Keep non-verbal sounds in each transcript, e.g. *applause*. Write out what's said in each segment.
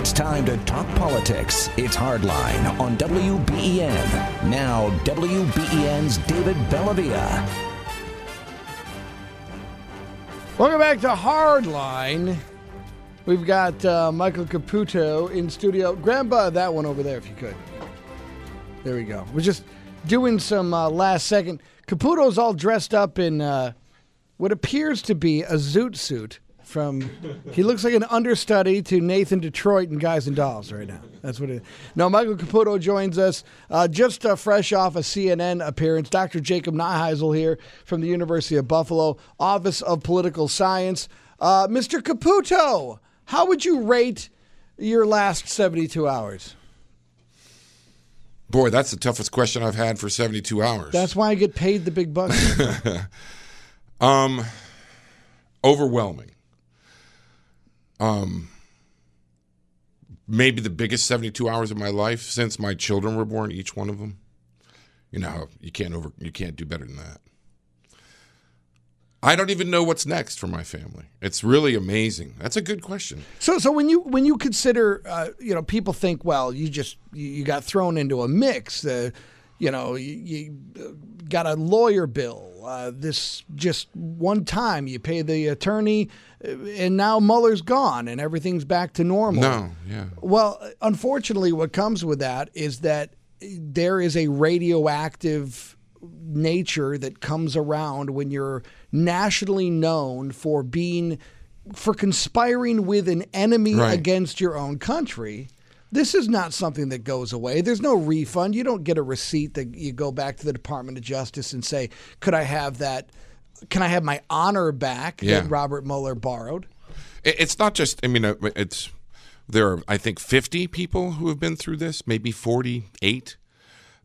It's time to talk politics. It's Hardline on WBEN. Now, WBEN's David Bellavia. Welcome back to Hardline. We've got uh, Michael Caputo in studio. Uh, that one over there if you could. There we go. We're just doing some uh, last second. Caputo's all dressed up in uh, what appears to be a zoot suit from. He looks like an understudy to Nathan Detroit and Guys and Dolls right now. That's what it is. Now Michael Caputo joins us uh, just uh, fresh off a CNN appearance. Dr. Jacob Neiheisel here from the University of Buffalo, Office of Political Science. Uh, Mr. Caputo, how would you rate your last 72 hours? Boy, that's the toughest question I've had for 72 hours. That's why I get paid the big bucks. *laughs* um, overwhelming. Um, maybe the biggest 72 hours of my life since my children were born, each one of them. You know, you can't over, you can't do better than that. I don't even know what's next for my family. It's really amazing. That's a good question. So, so when you when you consider, uh, you know, people think, well, you just you, got thrown into a mix. Uh, you know, you, you got a lawyer bill. Uh, this just one time you pay the attorney, uh, and now Mueller's gone and everything's back to normal. No, yeah. Well, unfortunately, what comes with that is that there is a radioactive nature that comes around when you're nationally known for being for conspiring with an enemy Right. against your own country. This is not something that goes away. There's no refund. You don't get a receipt that you go back to the Department of Justice and say, "Could I have that? Can I have my honor back Yeah. that Robert Mueller borrowed?" It's not just. I mean, uh, it's there are I think 50 people who have been through this, maybe 48.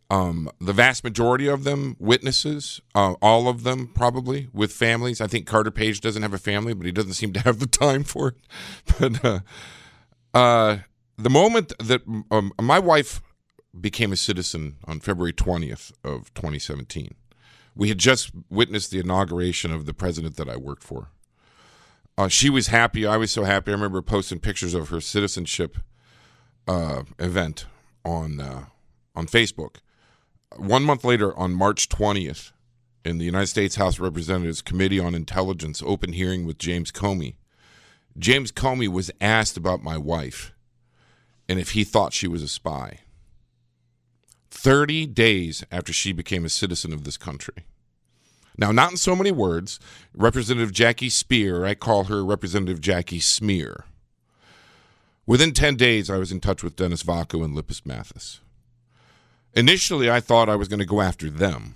Um, the vast majority of them witnesses, uh, all of them probably with families. I think Carter Page doesn't have a family, but he doesn't seem to have the time for it. *laughs* But uh, uh, the moment that um, my wife became a citizen on February 20th of 2017, we had just witnessed the inauguration of the president that I worked for. Uh, she was happy. I was so happy. I remember posting pictures of her citizenship uh, event on uh, on Facebook. One month later, on March 20th, in the United States House of Representatives Committee on Intelligence open hearing with James Comey, James Comey was asked about my wife and if he thought she was a spy. 30 days after she became a citizen of this country. Now, not in so many words. Representative Jackie Speier, I call her Representative Jackie Smear. Within 10 days, I was in touch with Dennis Vacco and Lippes Mathias. Initially, I thought I was going to go after them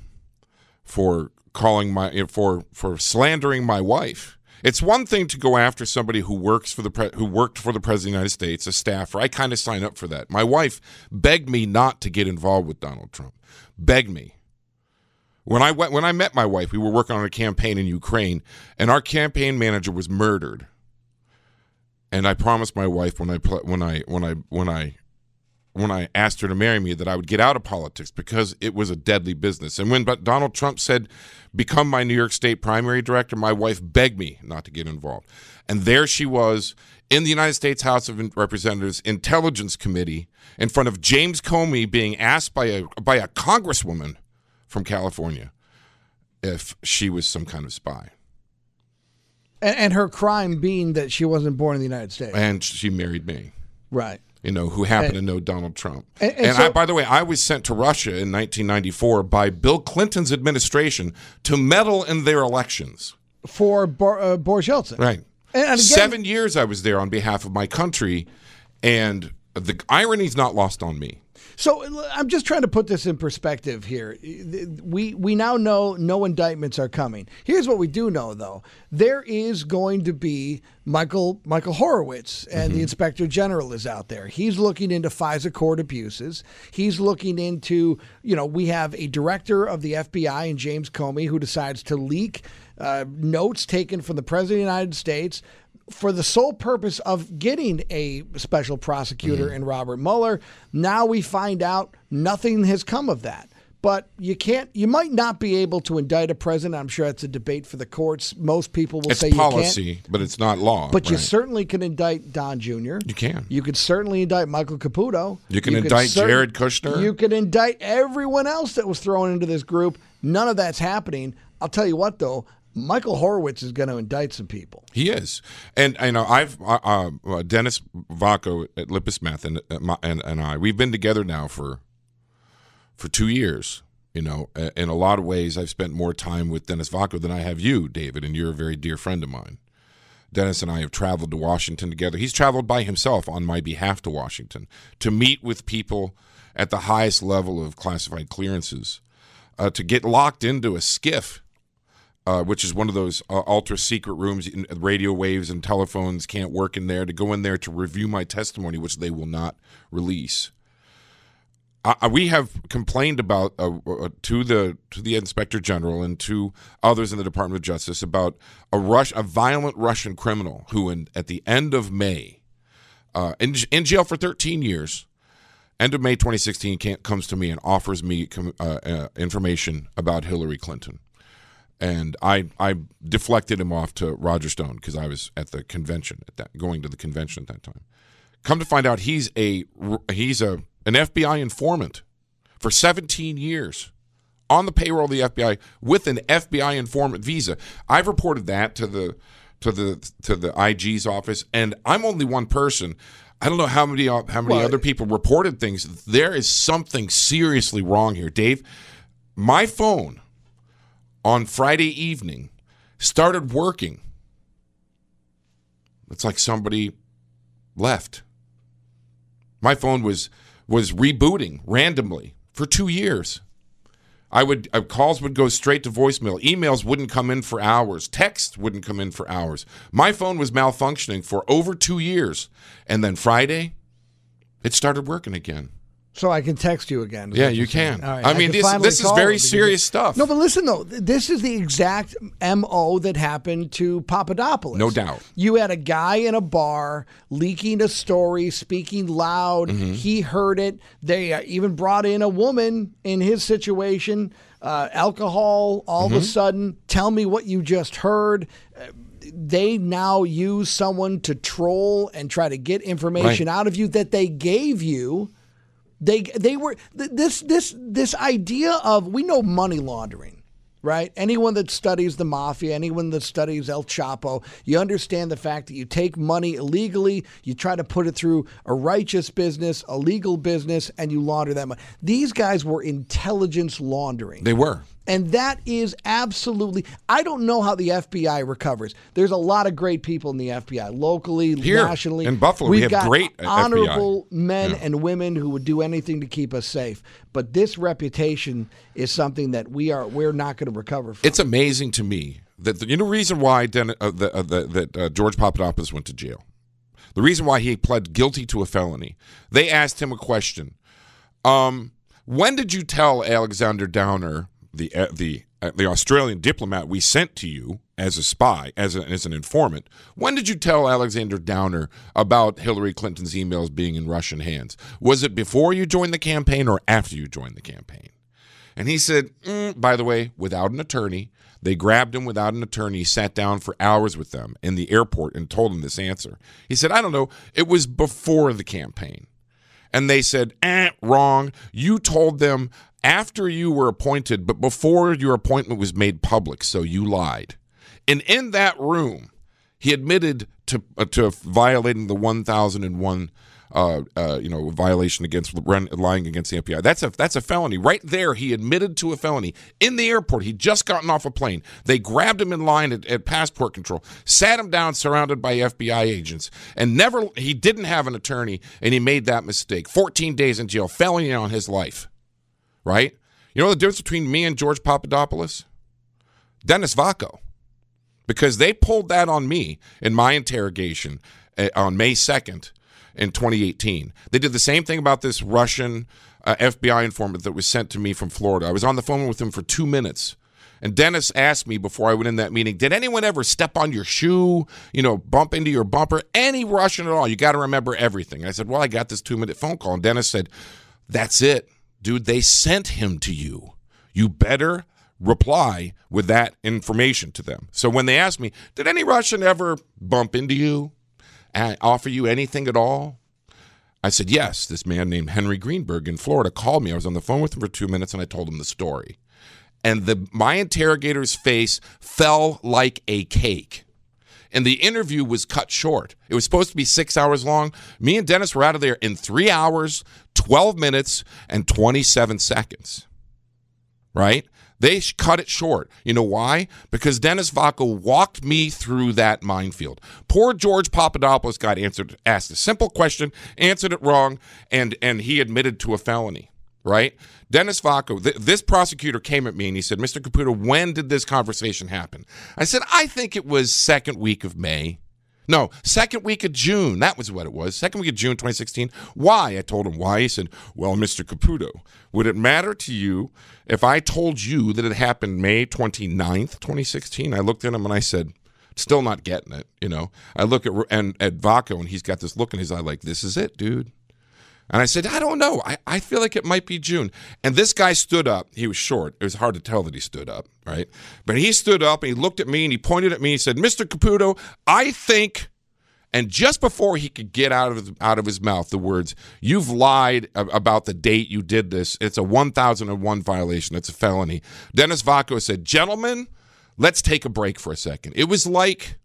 for calling my for for slandering my wife. It's one thing to go after somebody who works for the who worked for the president of the United States, a staffer. I kind of sign up for that. My wife begged me not to get involved with Donald Trump. Begged me. When I went when I met my wife, we were working on a campaign in Ukraine, and our campaign manager was murdered. And I promised my wife when I when I when I when I when I asked her to marry me that I would get out of politics because it was a deadly business. And when but Donald Trump said, "Become my New York State primary director," my wife begged me not to get involved. And there she was in the United States House of Representatives Intelligence Committee in front of James Comey being asked by a by a congresswoman from California if she was some kind of spy. And, and her crime being that she wasn't born in the United States. And she married me. Right. You know, who happened And- to know Donald Trump. And- And, and so- I, by the way, I was sent to Russia in 1994 by Bill Clinton's administration to meddle in their elections. For Bor- uh, Boris Yeltsin. Right. Again, Seven years I was there on behalf of my country, and the irony's not lost on me. So I'm just trying to put this in perspective here. We we now know no indictments are coming. Here's what we do know though. There is going to be Michael Michael Horowitz and the Inspector General is out there. He's looking into FISA court abuses. He's looking into, you know, we have a director of the FBI and James Comey who decides to leak uh, notes taken from the President of the United States for the sole purpose of getting a special prosecutor mm-hmm. in Robert Mueller. Now we find out nothing has come of that. But you can't, you might not be able to indict a president. I'm sure that's a debate for the courts. Most people will It's say you can't. policy, but it's not law. But you certainly can indict Don Jr. You can. You could certainly indict Michael Caputo. You can could indict cer- Jared Kushner. You can indict everyone else that was thrown into this group. None of that's happening. I'll tell you what, though, Michael Horowitz is going to indict some people. He is, and you know I've uh, uh, Dennis Vacco at Lippes Meth and, uh, and and I we've been together now for for two years. You know, in a lot of ways, I've spent more time with Dennis Vacco than I have you, David, and you're a very dear friend of mine. Dennis and I have traveled to Washington together. He's traveled by himself on my behalf to Washington to meet with people at the highest level of classified clearances, uh, to get locked into a SCIF uh, which is one of those uh, ultra secret rooms. Radio waves and telephones can't work in there. To go in there to review my testimony, which they will not release. Uh, uh, we have complained about uh, uh, to the to the inspector general and to others in the Department of Justice about a rush a violent Russian criminal who, in, at the end of May, uh, in in jail for 13 years, end of May 2016, can't, comes to me and offers me com- uh, uh, information about Hillary Clinton and I I deflected him off to Roger Stone because I was at the convention at that going to the convention at that time. Come to find out, he's a he's a an FBI informant for 17 years on the payroll of the FBI with an FBI informant visa. I've reported that to the to the to the IG's office, and I'm only one person. I don't know how many how many Well- other people reported things. There is something seriously wrong here, Dave. My phone on Friday evening started working. It's like somebody left. My phone was was rebooting randomly for 2 years. I would uh, calls would go straight to voicemail. Emails wouldn't come in for hours. Text wouldn't come in for hours. My phone was malfunctioning for over 2 years. And then Friday it started working again. So I can text you again. Yeah, you can. Right, I mean, this- this is very serious stuff. No, but listen though, this is the exact mo that happened to Papadopoulos. No doubt. You had a guy in a bar leaking a story, speaking loud. Mm-hmm. He heard it. They uh, even brought in a woman in his situation. Uh, alcohol. All Mm-hmm. of a sudden, tell me what you just heard. They now use someone to troll and try to get information Right. out of you that they gave you. They they were th- this this this idea of we know money laundering, right? Anyone that studies the mafia, anyone that studies El Chapo, you understand the fact that you take money illegally, you try to put it through a righteous business, a legal business, and you launder that money. These guys were intelligence laundering. They were. And that is absolutely. I don't know how the FBI recovers. There's a lot of great people in the FBI, locally, Here, nationally. in Buffalo, we We've have got great FBI. honorable men Yeah. and women who would do anything to keep us safe. But this reputation is something that we are we're not going to recover from. It's amazing to me that the you know reason why Den, uh, the, uh, the, that uh, George Papadopoulos went to jail. The reason why he pled guilty to a felony. They asked him a question. Um, when did you tell Alexander Downer, the uh, the uh, the Australian diplomat we sent to you as a spy, as, a, as an informant, when did you tell Alexander Downer about Hillary Clinton's emails being in Russian hands? Was it before you joined the campaign or after you joined the campaign? And he said, "Mm, by the way, without an attorney, they grabbed him without an attorney, sat down for hours with them in the airport and told him this answer. He said, I don't know, it was before the campaign. And they said, eh, wrong. You told them after you were appointed, but before your appointment was made public, so you lied. And in that room, he admitted to uh, to violating the 1001 uh, uh, you know violation against lying against the FBI. That's a that's a felony right there. He admitted to a felony in the airport. He'd just gotten off a plane. They grabbed him in line at, at passport control, sat him down, surrounded by FBI agents, and never he didn't have an attorney, and he made that mistake. 14 days in jail, felony on his life. Right? You know the difference between me and George Papadopoulos? Dennis Vacco because they pulled that on me in my interrogation uh, on May 2nd in 2018. They did the same thing about this Russian uh, FBI informant that was sent to me from Florida. I was on the phone with him for two minutes. And Dennis asked me before I went in that meeting, did anyone ever step on your shoe, you know, bump into your bumper? Any Russian at all? You got to remember everything. I said, well, I got this two minute phone call. And Dennis said, that's it. Dude, they sent him to you. You better reply with that information to them. So when they asked me, did any Russian ever bump into you? offer you anything at all? I said, yes. This man named Henry Greenberg in Florida called me. I was on the phone with him for two minutes and I told him the story. And the, my interrogator's face fell like a cake. And the interview was cut short. It was supposed to be six hours long. Me and Dennis were out of there in three hours, 12 minutes, and 27 seconds. Right? They cut it short. You know why? Because Dennis Vacco walked me through that minefield. Poor George Papadopoulos got answered, asked a simple question, answered it wrong, and and he admitted to a felony. Right? Dennis Vacco, th- this prosecutor came at me and he said, "Mr. Caputo, when did this conversation happen?" I said, "I think it was second week of May." No, second week of June. That was what it was. Second week of June 2016. Why? I told him why. He said, Well, Mr. Caputo, would it matter to you if I told you that it happened May 29th, 2016? I looked at him and I said, Still not getting it, you know. I look at and at Vacco and he's got this look in his eye like, This is it, dude. And I said, I don't know. I, I feel like it might be June. And this guy stood up. He was short. It was hard to tell that he stood up, right? But he stood up and he looked at me and he pointed at me. He said, Mr. Caputo, I think. And just before he could get out of out of his mouth the words, "You've lied about the date you did this. It's a 1001 violation. It's a felony." Dennis Vacco said, "Gentlemen, let's take a break for a second. It was like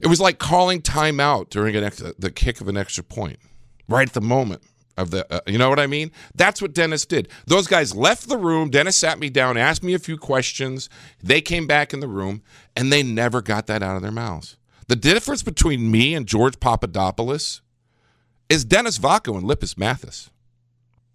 it was like calling timeout during an the kick of an extra point right at the moment of the uh, you know what I mean? That's what Dennis did. Those guys left the room. Dennis sat me down, asked me a few questions. They came back in the room and they never got that out of their mouths. The difference between me and George Papadopoulos is Dennis Vacco and Lippes Mathias.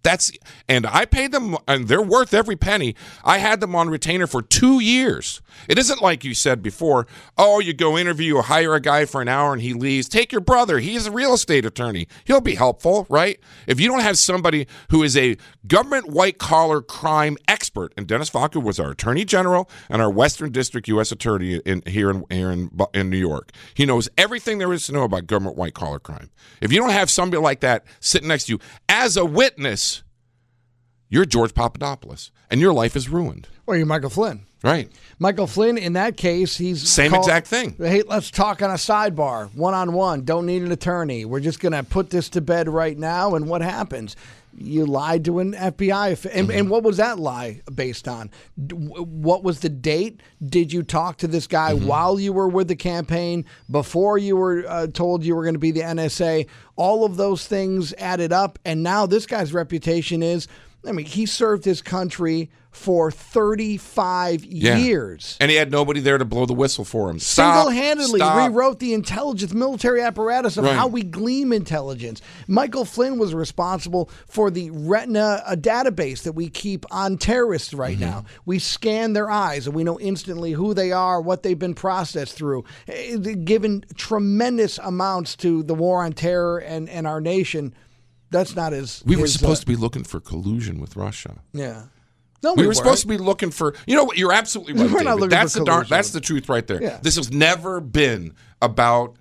That's and I paid them and they're worth every penny. I had them on retainer for 2 years. It isn't like you said before, oh, you go interview or hire a guy for an hour and he leaves. Take your brother. He's a real estate attorney. He'll be helpful, right? If you don't have somebody who is a government white collar crime expert, and Dennis Vacco was our attorney general and our Western District US attorney in here in here in, in New York. He knows everything there is to know about government white collar crime. If you don't have somebody like that sitting next to you as a witness, you're George Papadopoulos, and your life is ruined. Or you're Michael Flynn. Right. Michael Flynn, in that case, he's same called, exact thing. Hey, let's talk on a sidebar, one on one. Don't need an attorney. We're just going to put this to bed right now. And what happens? You lied to an FBI. And, mm-hmm. and what was that lie based on? What was the date? Did you talk to this guy mm-hmm. while you were with the campaign, before you were uh, told you were going to be the NSA? All of those things added up. And now this guy's reputation is I mean, he served his country for 35 yeah. years. And he had nobody there to blow the whistle for him. Single handedly rewrote the intelligence, military apparatus of right. how we glean intelligence. Michael Flynn was responsible for the Retina a database that we keep on terrorists right mm-hmm. now. We scan their eyes and we know instantly who they are, what they've been processed through, eh, given tremendous amounts to the war on terror and, and our nation that's not as. We were his, supposed uh, to be looking for collusion with Russia. Yeah. No, we, we were supposed to be looking for. You know what? You're absolutely *laughs* right. We're not looking that's for the darn, That's the truth right there. Yeah. This has never been about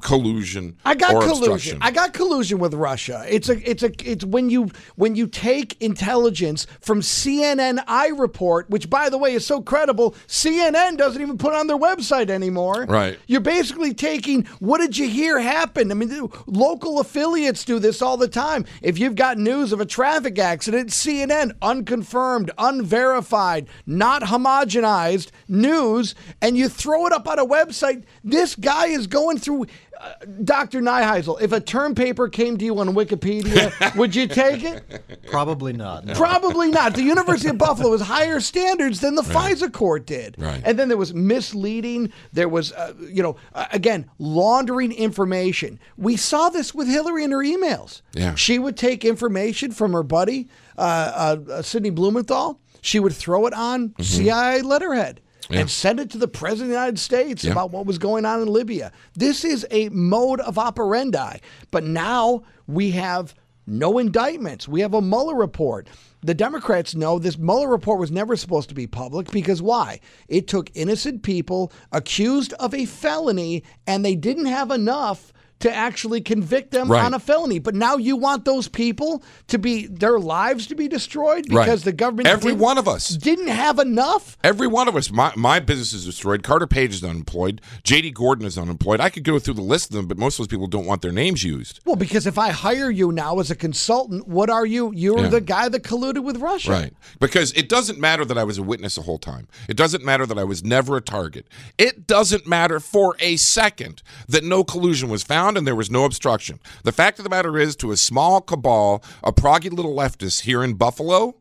collusion. I got collusion. obstruction. I got collusion with Russia. It's a it's a it's when you when you take intelligence from CNN iReport, which by the way is so credible, CNN doesn't even put on their website anymore. Right. You're basically taking what did you hear happen? I mean, local affiliates do this all the time. If you've got news of a traffic accident, CNN unconfirmed, unverified, not homogenized news, and you throw it up on a website. This guy is going through. Uh, Dr. Neiheisel, if a term paper came to you on Wikipedia, *laughs* would you take it? Probably not. no. Probably not. The University of Buffalo has higher standards than the FISA court did. Right. And then there was misleading. There was, uh, you know, uh, again, laundering information. We saw this with Hillary and her emails. Yeah. She would take information from her buddy, uh, uh, Sidney Blumenthal. She would throw it on CIA letterhead. Yeah. And send it to the president of the United States Yeah. about what was going on in Libya. This is a mode of operandi. But now we have no indictments. We have a Mueller report. The Democrats know this Mueller report was never supposed to be public because why? It took innocent people accused of a felony and they didn't have enough to actually convict them Right. on a felony. But now you want those people to be their lives to be destroyed because Right. the government Every one of us. didn't have enough. Every one of us. My, my business is destroyed. Carter Page is unemployed. J.D. Gordon is unemployed. I could go through the list of them, but most of those people don't want their names used. Well, because if I hire you now as a consultant, what are you? You're Yeah. the guy that colluded with Russia. Right. Because it doesn't matter that I was a witness the whole time. It doesn't matter that I was never a target. It doesn't matter for a second that no collusion was found and there was no obstruction. The fact of the matter is, to a small cabal of proggy little leftists here in Buffalo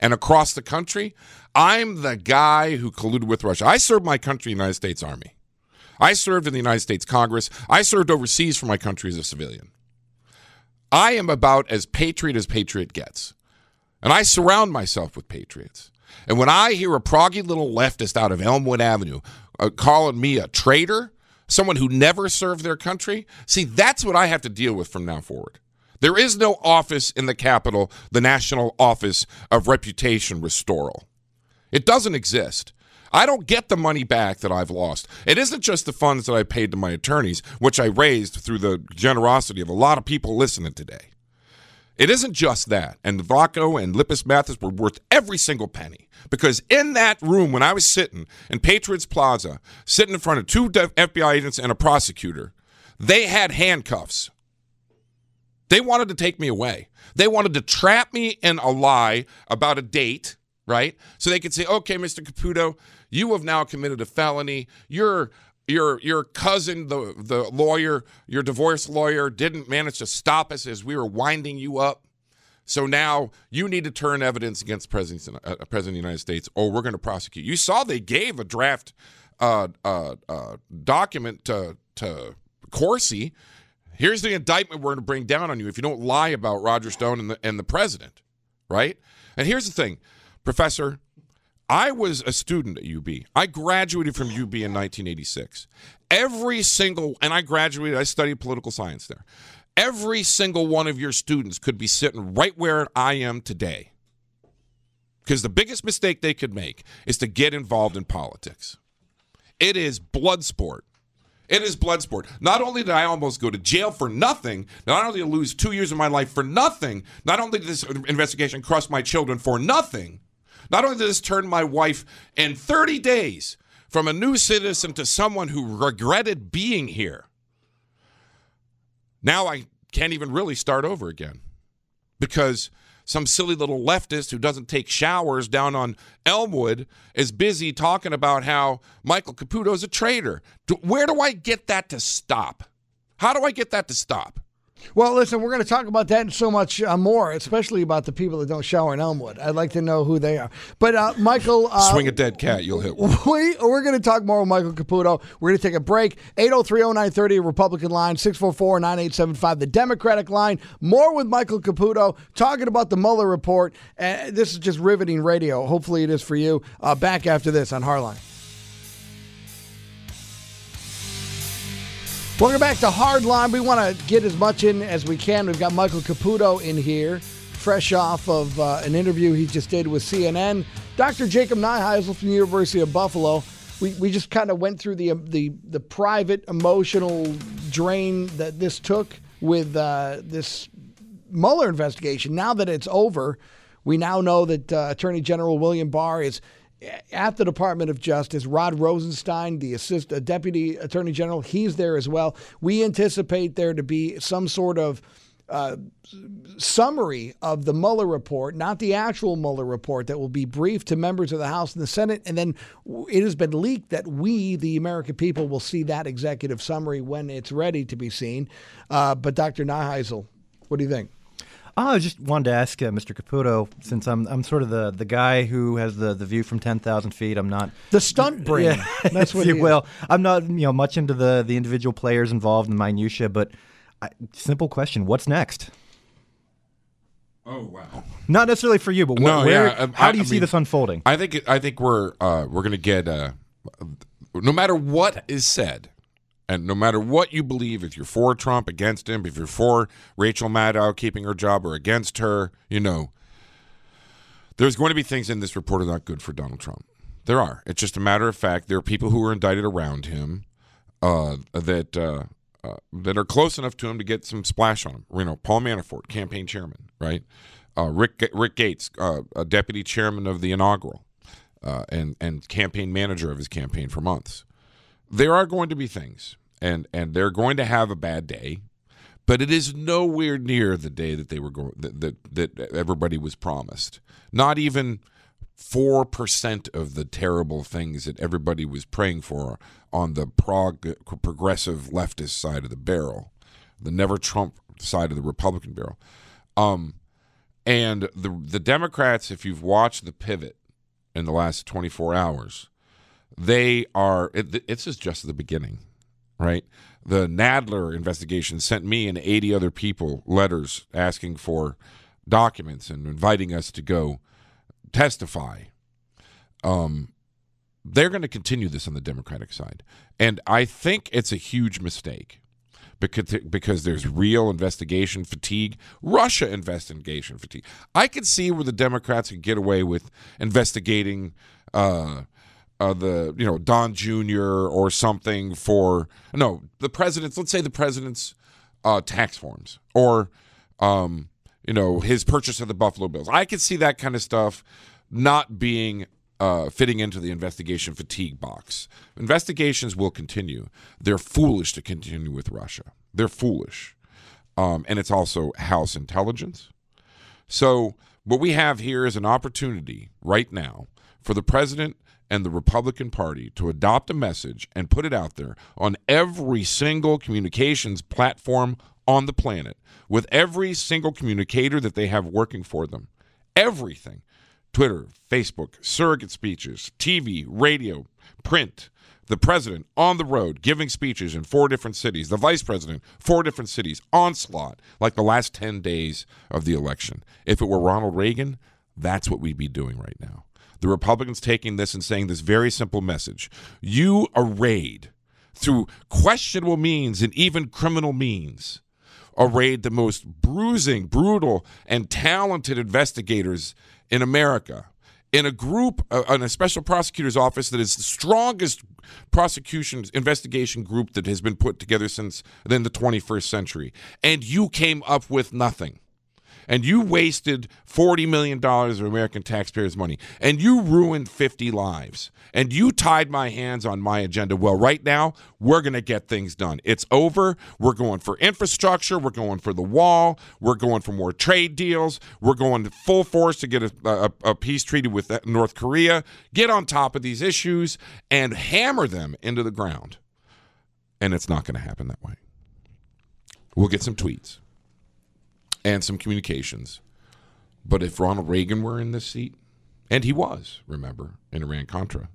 and across the country, I'm the guy who colluded with Russia. I served my country the United States Army. I served in the United States Congress. I served overseas for my country as a civilian. I am about as patriot as patriot gets. And I surround myself with patriots. And when I hear a proggy little leftist out of Elmwood Avenue uh, calling me a traitor, someone who never served their country, see, that's what I have to deal with from now forward. There is no office in the Capitol, the National Office of Reputation Restoral. It doesn't exist. I don't get the money back that I've lost. It isn't just the funds that I paid to my attorneys, which I raised through the generosity of a lot of people listening today. It isn't just that. And Vacco and Lippes Mathias were worth every single penny. Because in that room, when I was sitting in Patriots Plaza, sitting in front of two FBI agents and a prosecutor, they had handcuffs. They wanted to take me away. They wanted to trap me in a lie about a date, right? So they could say, okay, Mr. Caputo, you have now committed a felony. Your your your cousin, the the lawyer, your divorce lawyer, didn't manage to stop us as we were winding you up. So now you need to turn evidence against President, uh, President of the United States, or we're going to prosecute. You saw they gave a draft uh, uh, uh, document to, to Corsi. Here's the indictment we're going to bring down on you if you don't lie about Roger Stone and the, and the president, right? And here's the thing, Professor. I was a student at UB. I graduated from UB in 1986. Every single, and I graduated, I studied political science there. Every single one of your students could be sitting right where I am today. Because the biggest mistake they could make is to get involved in politics. It is blood sport. It is blood sport. Not only did I almost go to jail for nothing, not only did I lose two years of my life for nothing, not only did this investigation crush my children for nothing, not only did this turn my wife in 30 days from a new citizen to someone who regretted being here, now I can't even really start over again because some silly little leftist who doesn't take showers down on Elmwood is busy talking about how Michael Caputo is a traitor. Where do I get that to stop? How do I get that to stop? Well, listen, we're going to talk about that and so much uh, more, especially about the people that don't shower in Elmwood. I'd like to know who they are. But uh, Michael, uh, Swing a dead cat, you'll hit one. *laughs* we, we're going to talk more with Michael Caputo. We're going to take a break. 8030930, Republican line, 644-9875, the Democratic line. More with Michael Caputo, talking about the Mueller report. Uh, this is just riveting radio. Hopefully it is for you. Uh, back after this on Hardline. Welcome back to Hardline. We want to get as much in as we can. We've got Michael Caputo in here, fresh off of uh, an interview he just did with CNN. Dr. Jacob Neiheisel from the University of Buffalo. we, we just kind of went through the the the private emotional drain that this took with uh, this Mueller investigation. Now that it's over, we now know that uh, Attorney General William Barr is at the Department of Justice. Rod Rosenstein, the assist, uh, Deputy Attorney General, he's there as well. We anticipate there to be some sort of uh, summary of the Mueller report, not the actual Mueller report, that will be briefed to members of the House and the Senate. And then it has been leaked that we, the American people, will see that executive summary when it's ready to be seen. Uh, but Dr. Neiheisel, what do you think? Oh, I just wanted to ask uh, Mr. Caputo, since I'm I'm sort of the, the guy who has the, the view from ten thousand feet. I'm not the stunt brain. Yeah, *laughs* that's what. you well, I'm not you know much into the the individual players involved in minutia, but I, simple question: What's next? Oh wow! Not necessarily for you, but No, where, yeah, um, how I- do you I see mean, this unfolding? I think I think we're uh, we're gonna get uh, no matter what is said, and no matter what you believe, if you're for Trump, against him, if you're for Rachel Maddow keeping her job or against her, you know, there's going to be things in this report that are not good for Donald Trump. There are. It's just a matter of fact. There are people who are indicted around him uh, that uh, uh, that are close enough to him to get some splash on him. You know, Paul Manafort, campaign chairman, right? Uh, Rick Rick Gates, uh, a deputy chairman of the inaugural, uh, and and campaign manager of his campaign for months. There are going to be things, and and they're going to have a bad day, but it is nowhere near the day that they were going that that, that everybody was promised. Not even four percent of the terrible things that everybody was praying for on the prog- progressive leftist side of the barrel, the never Trump side of the Republican barrel. Um, and the the Democrats, if you've watched the pivot in the last 24 hours, they are. It, it's just just the beginning, right? The Nadler investigation sent me and 80 other people letters asking for documents and inviting us to go testify. Um, they're going to continue this on the Democratic side, and I think it's a huge mistake because because there's real investigation fatigue, Russia investigation fatigue. I could see where the Democrats could get away with investigating uh, uh, the you know Don Jr. or something for no the president's. Let's say the president's uh, tax forms or um, you know his purchase of the Buffalo Bills. I could see that kind of stuff not being uh, fitting into the investigation fatigue box. Investigations will continue. They're foolish to continue with Russia. They're foolish. Um, and it's also House intelligence. So, what we have here is an opportunity right now for the president and the Republican Party to adopt a message and put it out there on every single communications platform on the planet with every single communicator that they have working for them. Everything Twitter, Facebook, surrogate speeches, TV, radio, print. The president on the road giving speeches in four different cities. The vice president, four different cities. Onslaught, like the last 10 days of the election. If it were Ronald Reagan, that's what we'd be doing right now. The Republicans taking this and saying this very simple message You arrayed through questionable means and even criminal means arrayed the most bruising, brutal, and talented investigators in America in a group, uh, in a special prosecutor's office that is the strongest prosecution investigation group that has been put together since then the 21st century. And you came up with nothing and you wasted $40 million of American taxpayers' money, and you ruined 50 lives, and you tied my hands on my agenda. Well, right now, we're going to get things done. It's over. We're going for infrastructure. We're going for the wall. We're going for more trade deals. We're going full force to get a, a, a peace treaty with North Korea, get on top of these issues, and hammer them into the ground. And it's not going to happen that way. We'll get some tweets and some communications. But if Ronald Reagan were in this seat, and he was, remember, in Iran Contra,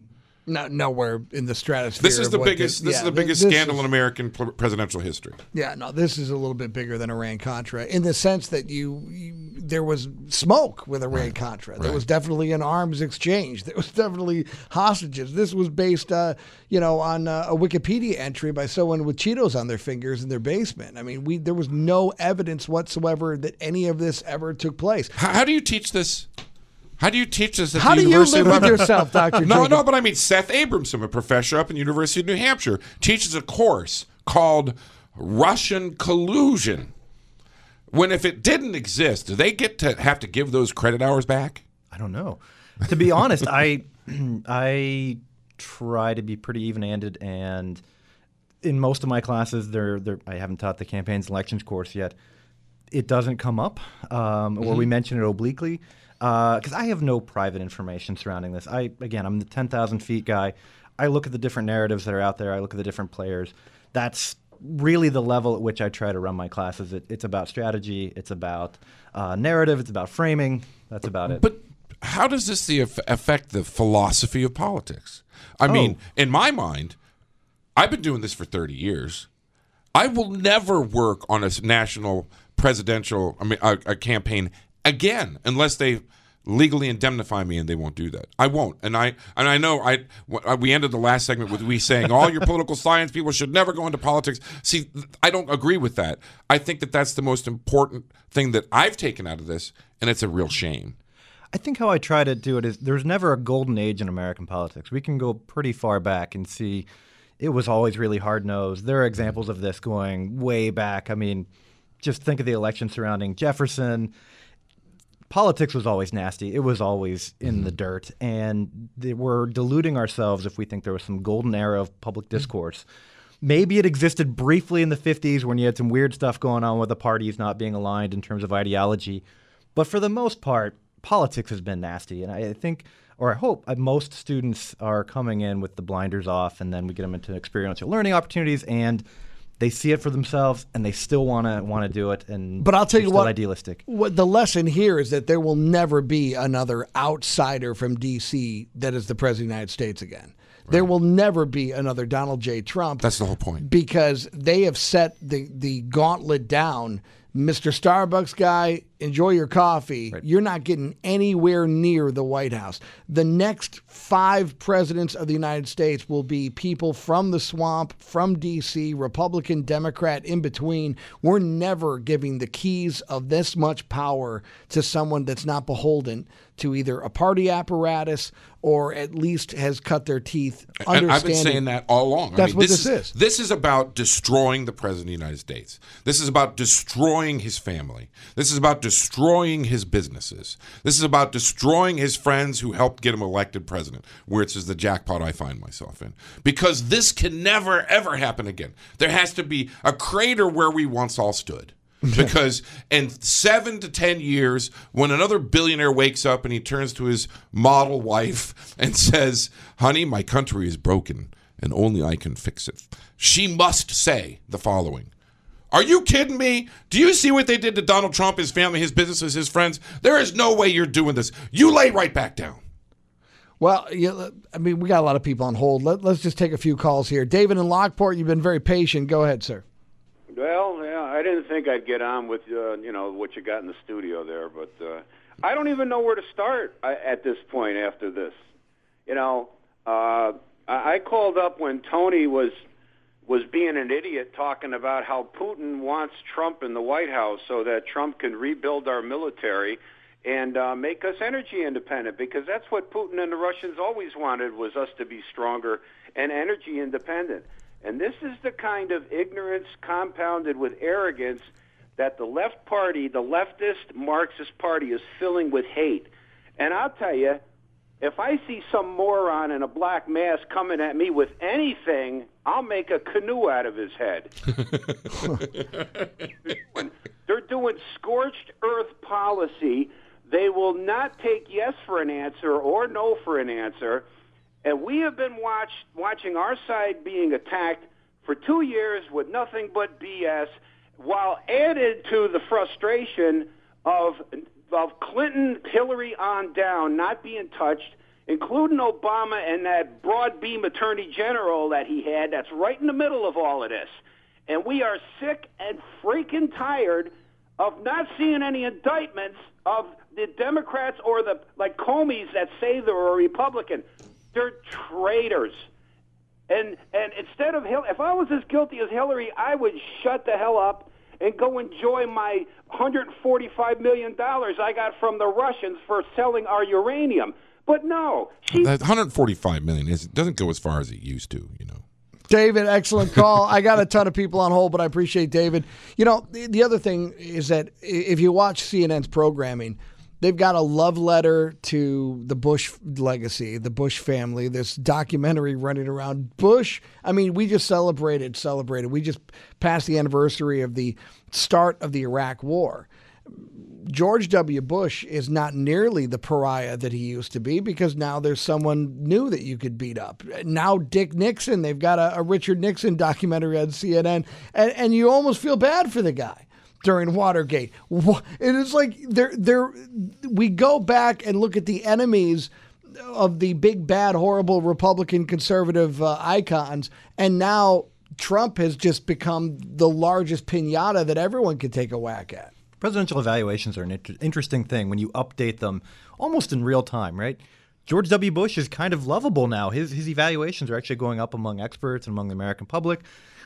No, nowhere in the stratosphere. this is the biggest. This yeah, is the biggest this scandal is- in American presidential history. Yeah, no, this is a little bit bigger than Iran Contra in the sense that you, you there was smoke with Iran Contra. There right. was definitely an arms exchange. There was *laughs* definitely hostages. This was based, uh, you know, on uh, a Wikipedia entry by someone with Cheetos on their fingers in their basement. I mean, we there was no evidence whatsoever that any of this ever took place. How, how do you teach this? How do you teach this at How the do you University live of with Lebanon? yourself, *laughs* Dr. No, Jacob? no, but I mean Seth Abramson, a professor up in University of New Hampshire, teaches a course called Russian collusion. When if it didn't exist, do they get to have to give those credit hours back? I don't know. To be honest, I *clears throat* I try to be pretty even-handed, and in most of my classes, they're, they're, I haven't taught the campaigns and elections course yet. It doesn't come up, um, or we mention it obliquely, because I have no private information surrounding this. I again, I'm the ten thousand feet guy. I look at the different narratives that are out there. I look at the different players. That's really the level at which I try to run my classes. It, it's about strategy. It's about uh, narrative. It's about framing. That's about it. But how does this the, affect the philosophy of politics? I mean, in my mind, I've been doing this for 30 years. I will never work on a national presidential, I mean, a, a campaign again unless they legally indemnify me, and they won't do that. I won't, and I and I know I uh, we ended the last segment with we saying all your political science people should never go into politics. See, I don't agree with that. I think that that's the most important thing that I've taken out of this, and it's a real shame. I think how I try to do it is there's never a golden age in American politics. We can go pretty far back and see it was always really hard nosed. There are examples of this going way back. I mean, just think of the election surrounding Jefferson. Politics was always nasty. It was always in the dirt. And we're deluding ourselves if we think there was some golden era of public discourse. Maybe it existed briefly in the 50s when you had some weird stuff going on with the parties not being aligned in terms of ideology. But for the most part, politics has been nasty. And I think, or I hope, uh, most students are coming in with the blinders off, and then we get them into experiential learning opportunities, and they see it for themselves, and they still want to want to do it. And But I'll tell you what, idealistic. What the lesson here is that there will never be another outsider from D.C. that is the president of the United States again. There will never be another Donald J. Trump. That's the whole point. because they have set the the gauntlet down. Mr. Starbucks guy, enjoy your coffee. You're not getting anywhere near the White House. The next five presidents of the United States will be people from the swamp, from D.C., Republican, Democrat, in between. We're never giving the keys of this much power to someone that's not beholden to either a party apparatus or at least has cut their teeth. And I've been understanding- saying that all along. I That's mean, what this, this is. This is about destroying the president of the United States. This is about destroying his family. This is about destroying his businesses. This is about destroying his friends who helped get him elected president, which is the jackpot I find myself in. Because this can never, ever happen again. There has to be a crater where we once all stood. *laughs* because in seven to ten years, when another billionaire wakes up and he turns to his model wife and says, Honey, my country is broken and only I can fix it, she must say the following Are you kidding me? Do you see what they did to Donald Trump, his family, his businesses, his friends? There is no way you're doing this. You lay right back down. Well, yeah, I mean, we got a lot of people on hold. Let, let's just take a few calls here. David in Lockport, you've been very patient. Go ahead, sir. Well, yeah, I didn't think I'd get on with uh, you know what you got in the studio there, but uh, I don't even know where to start I, at this point after this. You know, uh, I I called up when Tony was was being an idiot talking about how Putin wants Trump in the White House so that Trump can rebuild our military and uh, make us energy independent because that's what Putin and the Russians always wanted was us to be stronger and energy independent. And this is the kind of ignorance compounded with arrogance that the left party, the leftist Marxist party, is filling with hate. And I'll tell you, if I see some moron in a black mask coming at me with anything, I'll make a canoe out of his head. *laughs* They're doing scorched earth policy. They will not take yes for an answer or no for an answer. And we have been watch, watching our side being attacked for two years with nothing but BS, while added to the frustration of of Clinton, Hillary on down, not being touched, including Obama and that broad beam attorney general that he had. That's right in the middle of all of this. And we are sick and freaking tired of not seeing any indictments of the Democrats or the like Comeys that say they're a Republican. They're traitors. And and instead of Hil- if I was as guilty as Hillary, I would shut the hell up and go enjoy my 145 million dollars I got from the Russians for selling our uranium. But no, she That 145 million is doesn't go as far as it used to. You know. David, excellent *laughs* call. I got a ton of people on hold, but I appreciate David. You know, the, the other thing is that if you watch CNN's programming, they've got a love letter to the Bush legacy, the Bush family, this documentary running around Bush. I mean, we just celebrated, celebrated. We just passed the anniversary of the start of the Iraq War. George W. Bush is not nearly the pariah that he used to be because now there's someone new that you could beat up. Now Dick Nixon, they've got a, a Richard Nixon documentary on CNN, and, and you almost feel bad for the guy during Watergate. It is like they're, they're, we go back and look at the enemies of the big, bad, horrible Republican conservative uh, icons, and now Trump has just become the largest pinata that everyone can take a whack at. Presidential evaluations are an inter- interesting thing when you update them almost in real time, right? George W. Bush is kind of lovable now. His his evaluations are actually going up among experts and among the American public.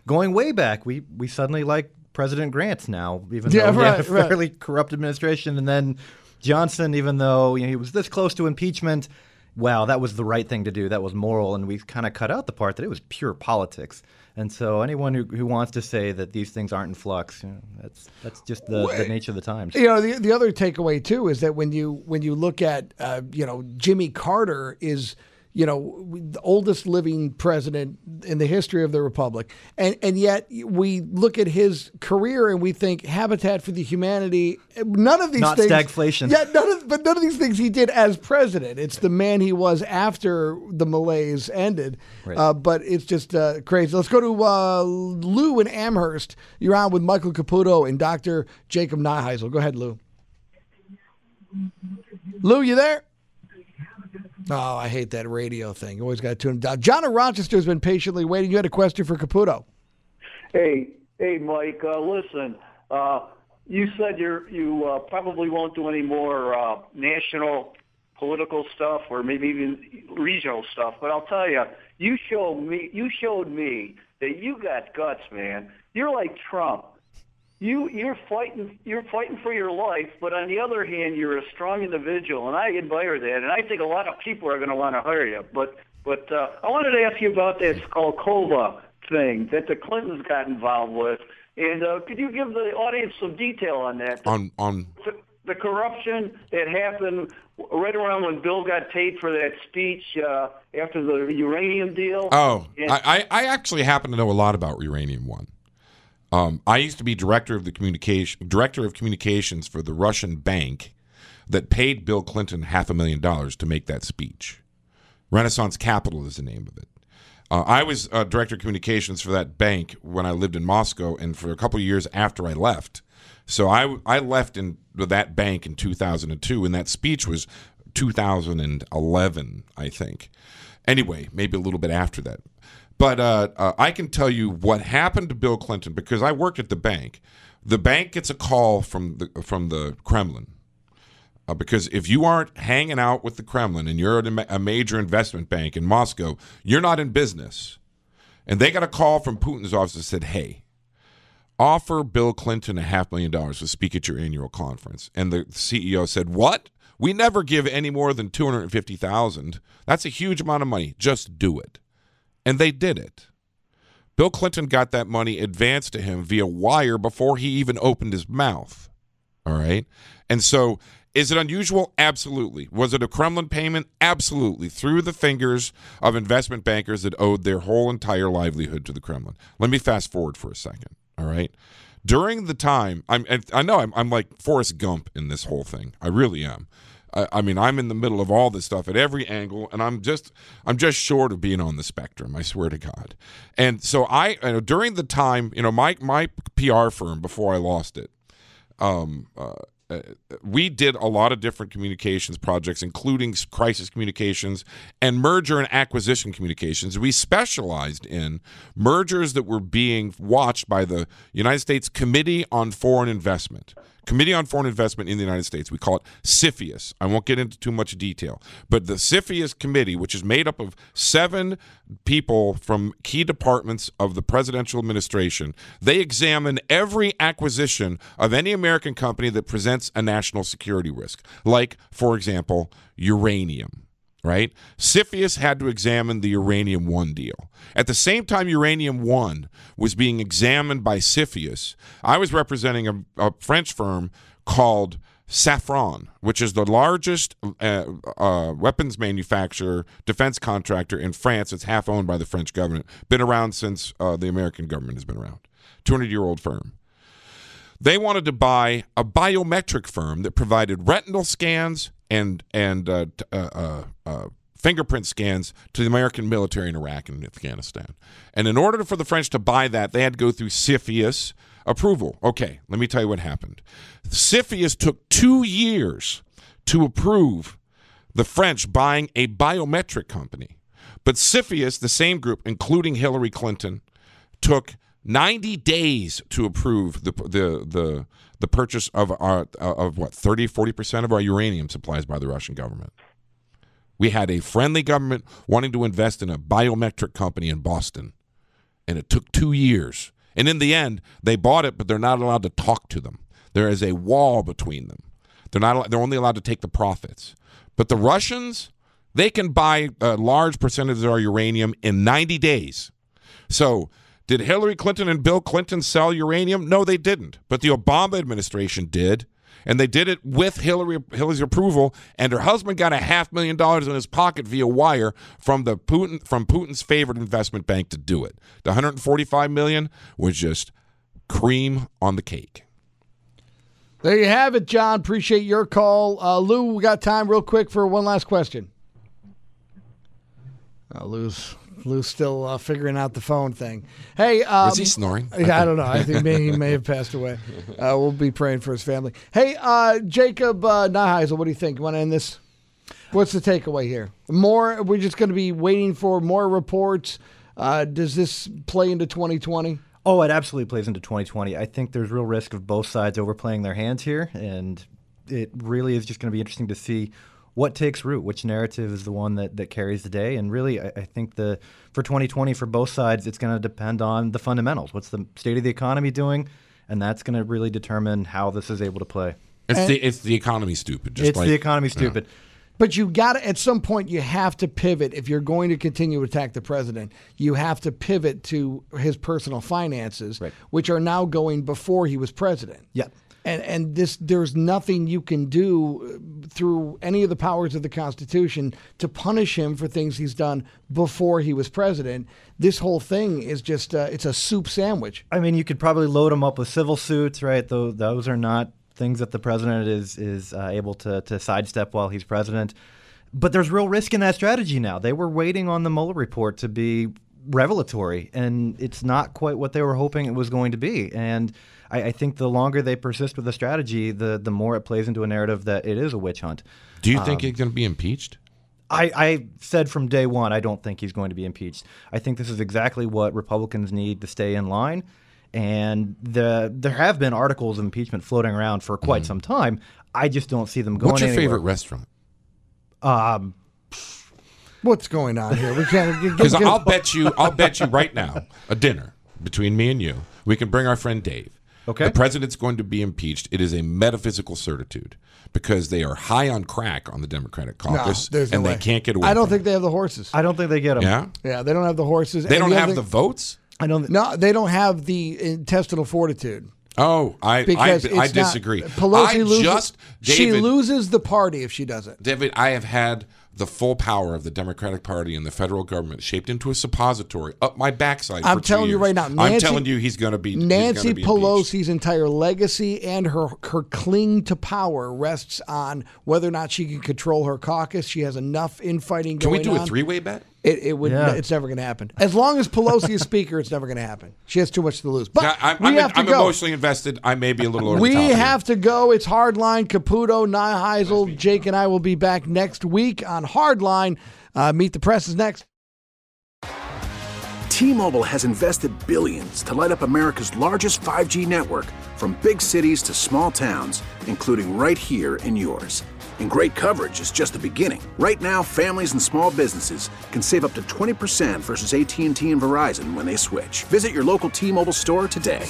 Going way back, we we suddenly like President Grant now, even Yeah, though he had right, a right. fairly corrupt administration, and then Johnson, even though you know, he was this close to impeachment. Wow, that was the right thing to do. That was moral, and we kind of cut out the part that it was pure politics. And so, anyone who, who wants to say that these things aren't in flux, you know, that's that's just the, the nature of the times. You know, the the other takeaway too is that when you when you look at uh, you know Jimmy Carter is you know the oldest living president in the history of the republic, and and yet we look at his career and we think Habitat for the Humanity. None of these things Not things, stagflation. Yeah, none of but none of these things he did as president. It's the man he was after the malaise ended. Right. Uh, but it's just uh, crazy. Let's go to uh, Lou in Amherst. You're on with Michael Caputo and Dr. Jacob Neiheisel. Go ahead, Lou. Lou, you there? Oh, I hate that radio thing. You always got to tune down. John in Rochester has been patiently waiting. You had a question for Caputo. Hey, hey, Mike. Uh, listen, uh, you said you're you uh, probably won't do any more uh, national political stuff or maybe even regional stuff. But I'll tell you, you showed me you showed me that you got guts, man. You're like Trump. You you're fighting you're fighting for your life, but on the other hand, you're a strong individual, and I admire that. And I think a lot of people are going to want to hire you. But but uh, I wanted to ask you about that Skolkovo thing that the Clintons got involved with, and uh, could you give the audience some detail on that? On on the, the corruption that happened right around when Bill got paid for that speech uh, after the uranium deal. Oh, And- I, I I actually happen to know a lot about Uranium One. Um, I used to be director of the communication director of communications for the Russian bank that paid Bill Clinton half a million dollars to make that speech. Renaissance Capital is the name of it. Uh, I was uh, director of communications for that bank when I lived in Moscow, and for a couple of years after I left. So I I left in that bank in 2002, and that speech was 2011, I think. Anyway, maybe a little bit after that. But uh, uh, I can tell you what happened to Bill Clinton because I worked at the bank. The bank gets a call from the from the Kremlin uh, because if you aren't hanging out with the Kremlin and you're a, a major investment bank in Moscow, you're not in business. And they got a call from Putin's office that said, "Hey, offer Bill Clinton a half million dollars to speak at your annual conference." And the CEO said, "What? We never give any more than two hundred fifty thousand. That's a huge amount of money. Just do it." And they did it. Bill Clinton got that money advanced to him via wire before he even opened his mouth. All right. And so, is it unusual? Absolutely. Was it a Kremlin payment? Absolutely. Through the fingers of investment bankers that owed their whole entire livelihood to the Kremlin. Let me fast forward for a second. All right. During the time, I'm, I know I'm, I'm like Forrest Gump in this whole thing. I really am. I, I mean, I'm in the middle of all this stuff at every angle, and I'm just, I'm just short of being on the spectrum. I swear to God. And so I, you know, during the time, you know, my my PR firm before I lost it, um, uh, uh, we did a lot of different communications projects, including crisis communications and merger and acquisition communications. We specialized in mergers that were being watched by the United States Committee on Foreign Investment. Committee on Foreign Investment in the United States. We call it CFIUS. I won't get into too much detail, but the CFIUS committee, which is made up of seven people from key departments of the presidential administration, they examine every acquisition of any American company that presents a national security risk, like, for example, uranium right? CFIUS had to examine the Uranium One deal. At the same time, Uranium One was being examined by CFIUS, I was representing a, a French firm called Safran, which is the largest uh, uh, weapons manufacturer, defense contractor in France. It's half owned by the French government. Been around since uh, the American government has been around. 200 year old firm. They wanted to buy a biometric firm that provided retinal scans and and uh, uh, uh, uh, fingerprint scans to the American military in Iraq and Afghanistan. And in order for the French to buy that, they had to go through CFIUS approval. Okay, let me tell you what happened. CFIUS took two years to approve the French buying a biometric company. But CFIUS, the same group, including Hillary Clinton, took 90 days to approve the the the, the purchase of our of what 30 40% of our uranium supplies by the Russian government. We had a friendly government wanting to invest in a biometric company in Boston, and it took 2 years. And in the end, they bought it, but they're not allowed to talk to them. There is a wall between them. They're not they're only allowed to take the profits. But the Russians, they can buy a large percentage of our uranium in 90 days. So, did Hillary Clinton and Bill Clinton sell uranium? No, they didn't. But the Obama administration did. And they did it with Hillary Hillary's approval, and her husband got a half million dollars in his pocket via wire from the Putin from Putin's favorite investment bank to do it. The 145 million was just cream on the cake. There you have it, John. Appreciate your call. Uh, Lou, we got time real quick for one last question. Uh, Lou's Lou's still uh, figuring out the phone thing. Hey, um, Was he snoring? Yeah, I don't know. I think maybe he may have passed away. *laughs* Uh, we'll be praying for his family. Hey, uh, Jacob uh, Neiheisel, what do you think? You want to end this? What's the takeaway here? More? We're just going to be waiting for more reports. Uh, does this play into 2020? Oh, it absolutely plays into 2020. I think there's real risk of both sides overplaying their hands here, and it really is just going to be interesting to see what takes root, which narrative is the one that, that carries the day. And really, I, I think the for 2020 for both sides, it's going to depend on the fundamentals. What's the state of the economy doing? And that's going to really determine how this is able to play. It's the it's the economy stupid. Just it's like, the economy stupid. But you got to, at some point, you have to pivot. If you're going to continue to attack the president, you have to pivot to his personal finances, Right. which are now going before he was president. Yeah. And, and this, there's nothing you can do through any of the powers of the Constitution to punish him for things he's done before he was president. This whole thing is just, uh, it's a soup sandwich. I mean, you could probably load them up with civil suits, right? Though those are not things that the president is is uh, able to to sidestep while he's president. But there's real risk in that strategy now. They were waiting on the Mueller report to be revelatory, and it's not quite what they were hoping it was going to be. And I, I think the longer they persist with the strategy, the the more it plays into a narrative that it is a witch hunt. Do you think he's going to be impeached? I, I said from day one, I don't think he's going to be impeached. I think this is exactly what Republicans need to stay in line. And the there have been articles of impeachment floating around for quite some time. I just don't see them going. What's your anywhere. favorite restaurant? Um, What's going on here? We can't. *laughs* Because I'll bet you, I'll bet you right now, a dinner between me and you, we can bring our friend Dave. Okay. The president's going to be impeached. It is a metaphysical certitude because they are high on crack on the Democratic caucus, there's no and way. they can't get away. With it. I don't from think they have the horses. I don't think they get them. Yeah. Yeah, they don't have the horses. They And don't the have other the votes. I don't. No, they don't have the intestinal fortitude. Oh, I, I, because I it's not- disagree. Pelosi I loses. just, she loses the party if she doesn't. David, I have had the full power of the Democratic Party and the federal government shaped into a suppository up my backside. I'm for two telling you right now, I'm telling you, he's going to be Nancy gonna be impeached. Pelosi's entire legacy and her her cling to power rests on whether or not she can control her caucus. She has enough infighting Can we do on. a three-way bet? It, it would. Yeah. It's never going to happen. As long as Pelosi is speaker, it's never going to happen. She has too much to lose. But Now, I'm, we I'm, have to I'm go. emotionally invested. I may be a little over We the top here. have to go. It's Hardline. Caputo, Neiheisel, Jake, and I will be back next week Hardline. Uh, Meet the Press is next. T-Mobile has invested billions to light up America's largest 5G network from big cities to small towns, including right here in yours. And great coverage is just the beginning. Right now, families and small businesses can save up to 20% versus AT&T and Verizon when they switch. Visit your local T-Mobile store today.